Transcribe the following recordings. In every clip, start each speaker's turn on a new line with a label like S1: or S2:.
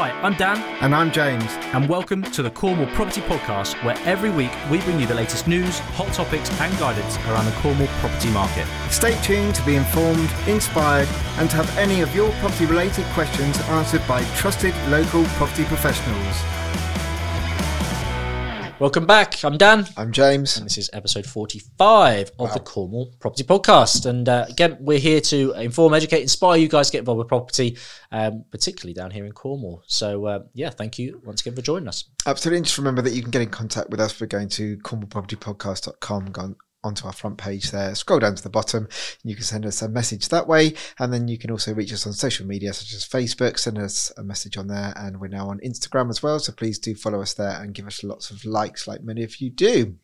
S1: Hi, I'm Dan.
S2: And I'm James.
S1: And welcome to the Cornwall Property Podcast, where every week we bring you the latest news, hot topics, and guidance around the Cornwall property market.
S2: Stay tuned to be informed, inspired, and to have any of your property related questions answered by trusted local property professionals.
S1: Welcome back. I'm Dan.
S2: I'm James.
S1: And this is episode 45 of wow. the Cornwall Property Podcast. And uh, again, we're here to inform, educate, inspire you guys to get involved with property, um, particularly down here in Cornwall. So, uh, yeah, thank you once again for joining us.
S2: Absolutely. And just remember that you can get in contact with us by going to cornwallpropertypodcast.com, onto our front page there. Scroll down to the bottom. You can send us a message that way. And then you can also reach us on social media such as Facebook. Send us a message on there. And we're now on Instagram as well. So please do follow us there and give us lots of likes like many of you do.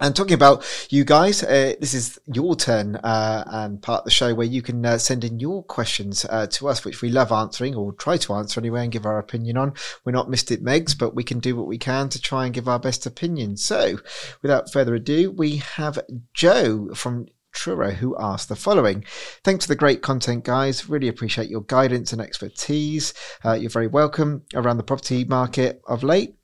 S2: And talking about you guys, uh, this is your turn uh, and part of the show where you can uh, send in your questions uh, to us, which we love answering or try to answer anyway and give our opinion on. We're not Mystic Megs, but we can do what we can to try and give our best opinion. So, without further ado, we have Joe from Truro who asked the following. Thanks for the great content, guys. Really appreciate your guidance and expertise. Uh, you're very welcome around the property market of late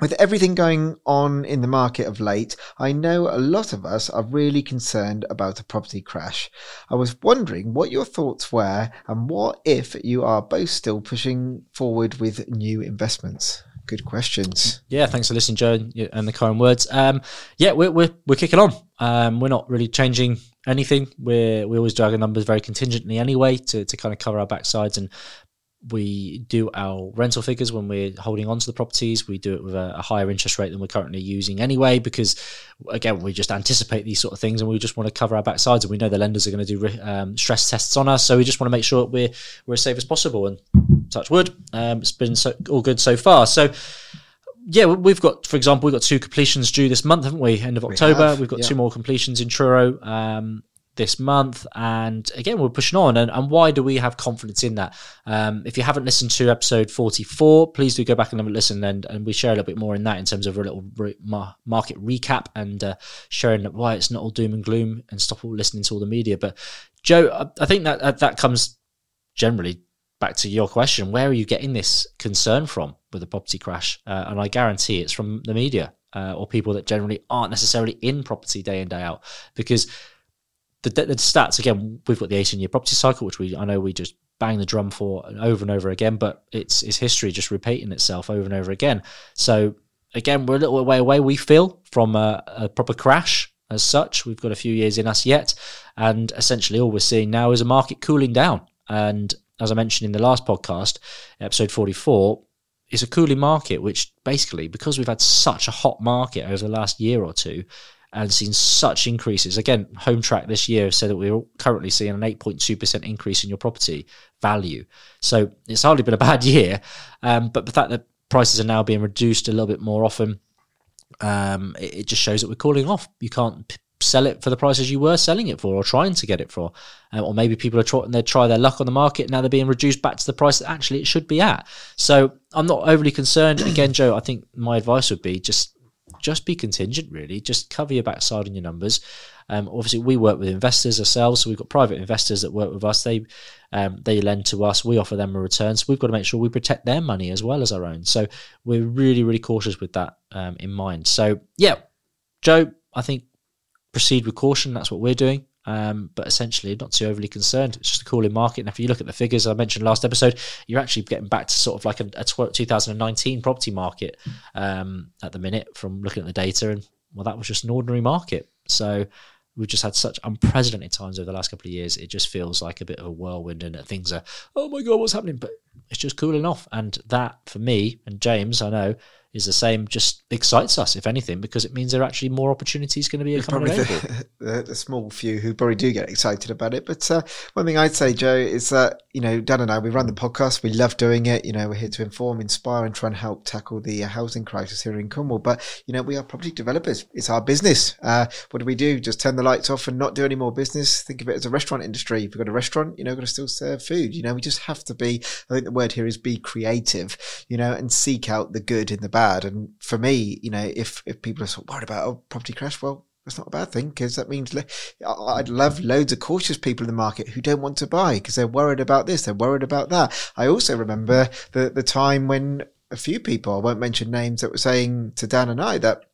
S2: with everything going on in the market of late, I know a lot of us are really concerned about a property crash. I was wondering what your thoughts were and what if you are both still pushing forward with new investments. Good questions.
S1: Yeah, thanks for listening, Joe, and the kind words. Um, yeah, we're, we're, we're kicking on. Um, we're not really changing anything. We're, we always drag our numbers very contingently anyway to, to kind of cover our backsides and we do our rental figures when we're holding on to the properties. We do it with a, a, higher interest rate than we're currently using anyway, because again, we just anticipate these sort of things and we just want to cover our backsides. And we know the lenders are going to do um, stress tests on us, so we just want to make sure we're we're as safe as possible. And touch wood, um, it's been so, all good so far. So. Yeah, we've got, for example, we've got two completions due this month, haven't we? End of October. We have got yeah. two more completions in Truro. Um, this month. And again, we're pushing on. And, and why do we have confidence in that? Um, if you haven't listened to episode 44, please do go back and have a listen. And, and we share a little bit more in that in terms of a little re- market recap and uh, sharing why it's not all doom and gloom and stop all listening to all the media. But Joe, I, I think that that comes generally back to your question where are you getting this concern from with the property crash uh, and i guarantee it's from the media uh, or people that generally aren't necessarily in property day in day out because the, the stats again, we've got the 18 year property cycle, which we I know we just bang the drum for over and over again, but it's it's history just repeating itself over and over again. So again, we're a little way away. We feel from a, a proper crash as such. We've got a few years in us yet, and essentially all we're seeing now is a market cooling down. And as I mentioned in the last podcast, episode 44, it's a cooling market, which basically, because we've had such a hot market over the last year or two, and seen such increases. Again, Hometrack this year said that we're currently seeing an 8.2% increase in your property value. So it's hardly been a bad year. Um, but the fact that prices are now being reduced a little bit more often, um, it, it, just shows that we're calling off. You can't p- sell it for the prices you were selling it for or trying to get it for. Um, or maybe people are trying they try their luck on the market. Now they're being reduced back to the price that actually it should be at. So I'm not overly concerned. Again, Joe, I think my advice would be just just be contingent, really. Just cover your backside on your numbers. Um, obviously, we work with investors ourselves, so we've got private investors that work with us. They um, they lend to us, we offer them a return. So we've got to make sure we protect their money as well as our own. So we're really, really cautious with that um, in mind. So yeah, Joe, I think proceed with caution. That's what we're doing. Um, but essentially, not too overly concerned. It's just a cooling market. And if you look at the figures I mentioned last episode, you're actually getting back to sort of like a, a 2019 property market um, at the minute from looking at the data. And well, that was just an ordinary market. So we've just had such unprecedented times over the last couple of years. It just feels like a bit of a whirlwind and things are, oh my God, what's happening? But it's just cooling off. And that, for me and James, I know, is the same just excites us, if anything, because it means there are actually more opportunities going to be coming available.
S2: The, the, the, small few who probably do get excited about it. But uh, one thing I'd say, Joe, is that, you know, Dan and I, we run the podcast. We love doing it. You know, we're here to inform, inspire, and try and help tackle the uh, housing crisis here in Cornwall. But, you know, we are property developers. It's our business. Uh, what do we do? Just turn the lights off and not do any more business? Think of it as a restaurant industry. If you've got a restaurant, you know, we've got to still serve food. You know, we just have to be, I think the word here is be creative, you know, and seek out the good in the bad. And for me, you know, if if people are sort of worried about a property crash, well, that's not a bad thing because that means I'd love loads of cautious people in the market who don't want to buy because they're worried about this, they're worried about that. I also remember the the time when a few people, I won't mention names, that were saying to Dan and I that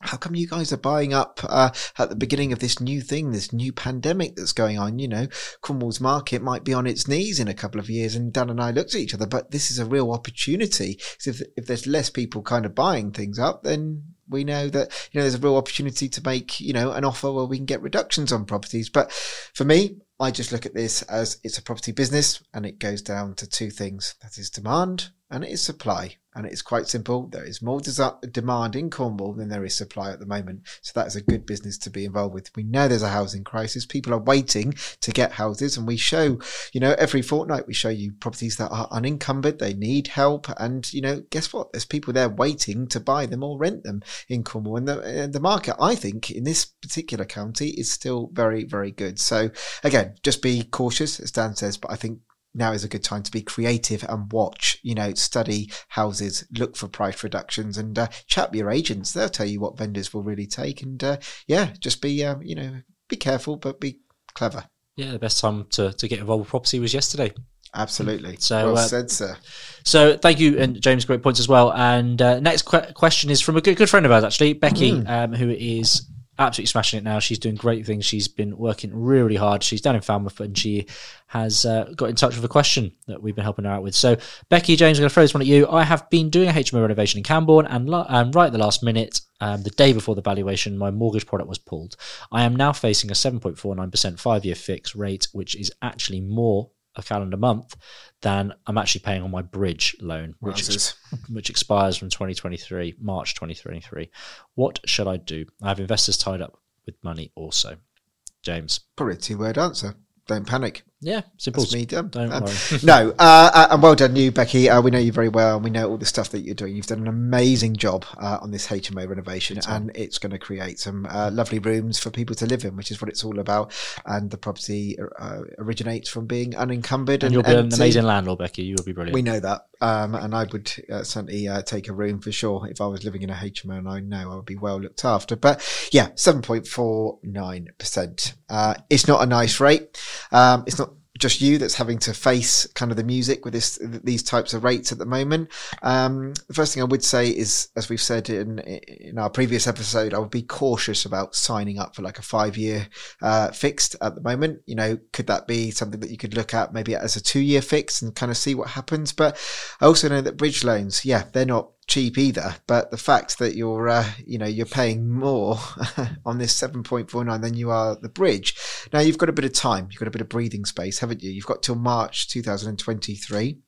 S2: how come you guys are buying up uh, at the beginning of this new thing, this new pandemic that's going on? You know, Cornwall's market might be on its knees in a couple of years. And Dan and I looked at each other, but this is a real opportunity. So if, if there's less people kind of buying things up, then we know that you know there's a real opportunity to make you know an offer where we can get reductions on properties. But for me, I just look at this as it's a property business, and it goes down to two things: that is demand and it is supply. And it's quite simple. There is more demand in Cornwall than there is supply at the moment. So that is a good business to be involved with. We know there's a housing crisis. People are waiting to get houses. And we show, you know, every fortnight we show you properties that are unencumbered. They need help. And, you know, guess what? There's people there waiting to buy them or rent them in Cornwall. And the, and the market, I think, in this particular county is still very, very good. So again, just be cautious, as Dan says, but I think now is a good time to be creative and watch, you know, study houses, look for price reductions and uh, chat with your agents. They'll tell you what vendors will really take. And uh, yeah, just be, um, you know, be careful, but be clever.
S1: Yeah, the best time to, to get involved with property was yesterday.
S2: Absolutely.
S1: So,
S2: well
S1: uh,
S2: said, sir.
S1: So thank you, and James, great points as well. And uh, next que- question is from a good, good friend of ours, actually, Becky, um, who is absolutely smashing it now. She's doing great things. She's been working really hard. She's down in Falmouth, and she has uh, got in touch with a question that we've been helping her out with. So, Becky, James, I'm going to throw this one at you. I have been doing a HMO renovation in Camborne, and, lo- and right at the last minute, um, the day before the valuation, my mortgage product was pulled. I am now facing a 7.49% five year fixed rate, which is actually more a calendar month than I'm actually paying on my bridge loan, which
S2: Wowzers.
S1: which expires from 2023, March 2023. What should I do? I have investors tied up with money also. James.
S2: Two word answer. Don't panic.
S1: Yeah, simple.
S2: That's me done.
S1: Don't
S2: Um,
S1: worry.
S2: no, uh, uh, and well done, you, Becky. Uh, we know you very well, and we know all the stuff that you're doing. You've done an amazing job uh, on this HMO renovation, and it's going to create some uh, lovely rooms for people to live in, which is what it's all about. And the property uh, originates from being unencumbered
S1: and
S2: and,
S1: you'll be an amazing landlord, Becky. You will be brilliant.
S2: We know that, um, and I would uh, certainly uh, take a room for sure if I was living in a HMO, and I know I would be well looked after. But yeah, seven point four nine percent. Uh, It's not a nice rate. Um, it's not just you that's having to face kind of the music with this these types of rates at the moment. Um, the first thing I would say is, as we've said in in our previous episode, I would be cautious about signing up for like a five year uh, fixed at the moment. You know, could that be something that you could look at maybe as a two year fix and kind of see what happens? But I also know that bridge loans, yeah, they're not cheap either. But the fact that you're, uh, you know, you're paying more on this 7.49 than you are the bridge. Now you've got a bit of time, you've got a bit of breathing space, haven't you? You've got till March 2023.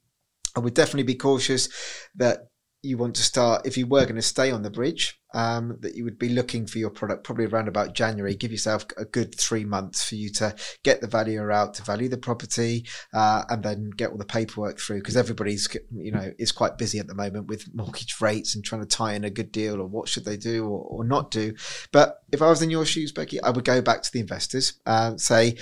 S2: I would definitely be cautious that you want to start if you were going to stay on the bridge um, that you would be looking for your product probably around about january. Give yourself a good three months for you to get the valuer out to value the property uh, and then get all the paperwork through because everybody's you know is quite busy at the moment with mortgage rates and trying to tie in a good deal or what should they do or, or not do. But if i was in your shoes becky i would go back to the investors and say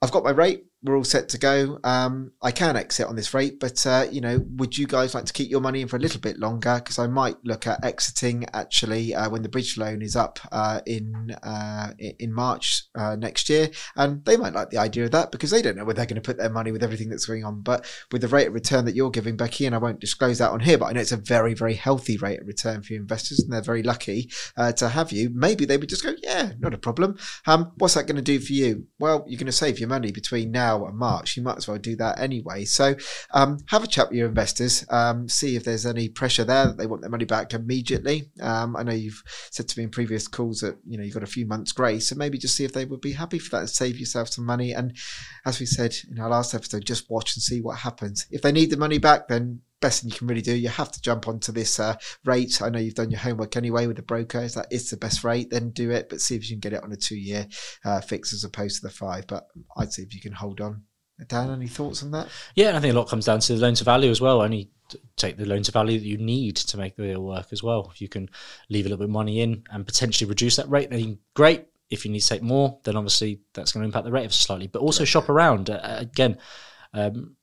S2: i've got my rate we're all set to go. Um, I can exit on this rate, but uh, you know, would you guys like to keep your money in for a little bit longer? Because I might look at exiting actually uh, when the bridge loan is up uh, in uh, in March uh, next year, and they might like the idea of that because they don't know where they're going to put their money with everything that's going on. But with the rate of return that you're giving, Becky, and I won't disclose that on here, but I know it's a very very healthy rate of return for your investors, and they're very lucky uh, to have you. Maybe they would just go, yeah, not a problem. Um, what's that going to do for you? Well, you're going to save your money between now and March. You might as well do that anyway. So um, have a chat with your investors, um, see if there's any pressure there that they want their money back immediately. Um, I know you've said to me in previous calls that you know you've got a few months grace, so maybe just see if they would be happy for that and save yourself some money. And as we said in our last episode, just watch and see what happens. If they need the money back, then best thing you can really do, you have to jump onto this uh, rate. I know you've done your homework anyway with the broker. Is that it's the best rate? Then do it, but see if you can get it on a two-year uh, fix as opposed to the five. But I'd see if you can hold on. Dan, any thoughts on that?
S1: Yeah, I think a lot comes down to the loan to value as well. Only take the loan to value that you need to make the deal work as well. If you can leave a little bit of money in and potentially reduce that rate, then great. If you need to take more, then obviously that's going to impact the rate slightly. But also shop around. Uh, again, um,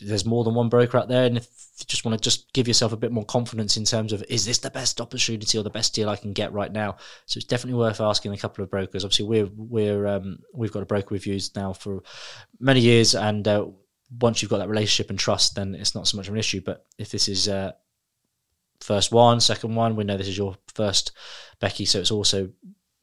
S1: there's more than one broker out there, and if you just want to just give yourself a bit more confidence in terms of is this the best opportunity or the best deal I can get right now? So it's definitely worth asking a couple of brokers. Obviously, we're we're um, we've got a broker we've used now for many years, and uh, once you've got that relationship and trust, then it's not so much of an issue. But if this is uh, first one, second one, we know this is your first Becky, so it's also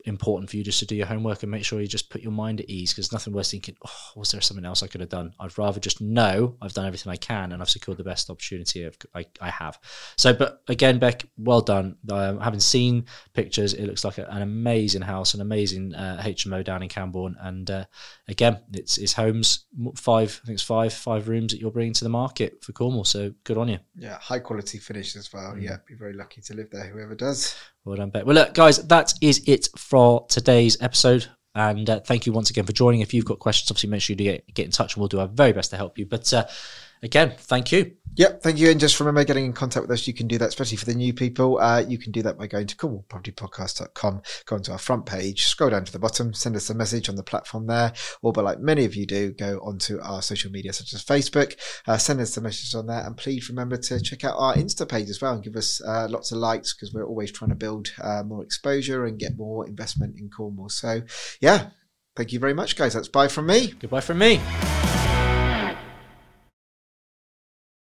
S1: important for you just to do your homework and make sure you just put your mind at ease because nothing worse thinking, oh, was there something else I could have done? I'd rather just know I've done everything I can and I've secured the best opportunity I, I have. So, but again, Beck, well done. Um, having seen pictures, it looks like a, an amazing house, an amazing uh, HMO down in Camborne. And uh, again, it's, it's homes, five, I think it's five, five rooms that you're bringing to the market for Cornwall. So good on you.
S2: Yeah, high quality finish as well. Mm. Yeah, be very lucky to live there, whoever does.
S1: Well done, Beck. Well, look, guys, that is it for today's episode. And uh, thank you once again for joining. If you've got questions, obviously make sure you get, get in touch and we'll do our very best to help you. But uh, again, thank you.
S2: Yep, thank you. And just remember getting in contact with us. You can do that, especially for the new people. Uh, you can do that by going to cornwallpropertypodcast.com, go onto our front page, scroll down to the bottom, send us a message on the platform there. Or, but like many of you do, go onto our social media, such as Facebook, uh, send us a message on there. And please remember to check out our Insta page as well and give us uh, lots of likes because we're always trying to build uh, more exposure and get more investment in Cornwall. So, yeah, thank you very much, guys. That's bye from me.
S1: Goodbye from me.